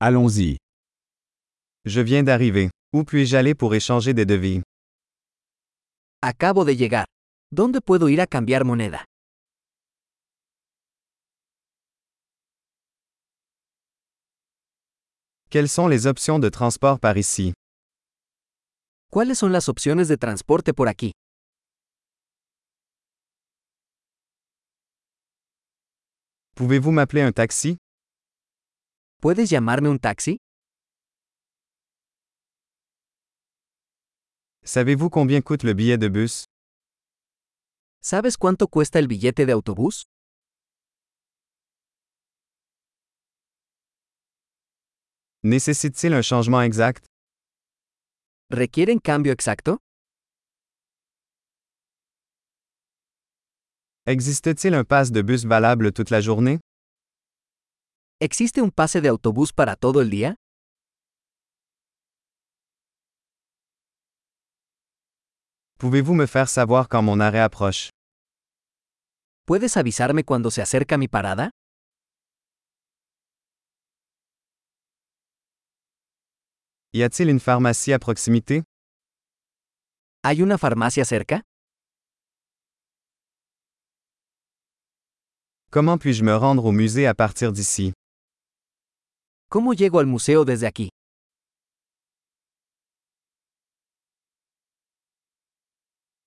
Allons-y. Je viens d'arriver. Où puis-je aller pour échanger des devis? Acabo de llegar. ¿Dónde puedo ir a cambiar moneda? Quelles sont les options de transport par ici? ¿Cuáles son las opciones de transporte por aquí? Pouvez-vous m'appeler un taxi? ¿Puedes llamarme un taxi? Savez-vous combien coûte le billet de bus? ¿Sabes cuánto cuesta el billete de autobús? Nécessite-t-il un changement exact? ¿Requieren cambio exacto? Existe-t-il un pass de bus valable toute la journée? ¿Existe un pase de autobús para todo el día? Pouvez-vous me faire savoir quand mon arrêt approche? ¿Puedes avisarme cuando se acerca mi parada? Y a-t-il une pharmacie à proximité? ¿Hay una farmacia cerca? Comment puis-je me rendre au musée à partir d'ici? ¿Cómo llego al museo desde aquí?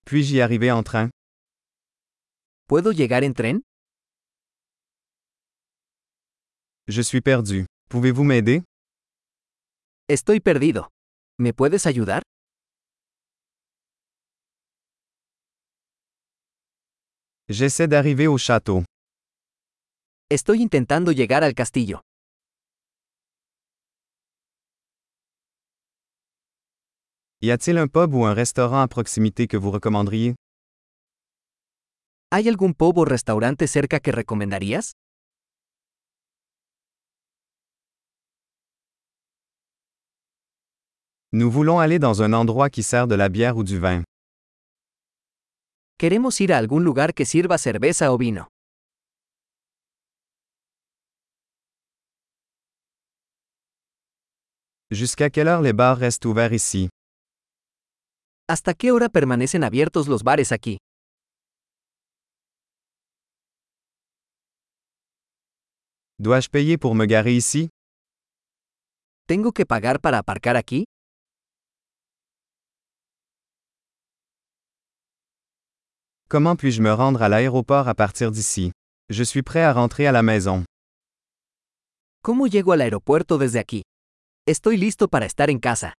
Puis-je y arriver en train? ¿Puedo llegar en tren? Je suis perdu. Pouvez-vous m'aider? Estoy perdido. ¿Me puedes ayudar? J'essaie d'arriver au château. Estoy intentando llegar al castillo. Y a-t-il un pub ou un restaurant à proximité que vous recommanderiez? ¿Hay algún pub o restaurante cerca que recomendarías? Nous voulons aller dans un endroit qui sert de la bière ou du vin. Queremos ir a algún lugar que sirva cerveza o vino. Jusqu'à quelle heure les bars restent ouverts ici? ¿Hasta qué hora permanecen abiertos los bares aquí? Dois-je payer pour me garer ici? ¿Tengo que pagar para aparcar aquí? Comment puis-je me rendre à l'aéroport à partir d'ici? Je suis prêt à rentrer à la maison. ¿Cómo llego al aeropuerto desde aquí? Estoy listo para estar en casa.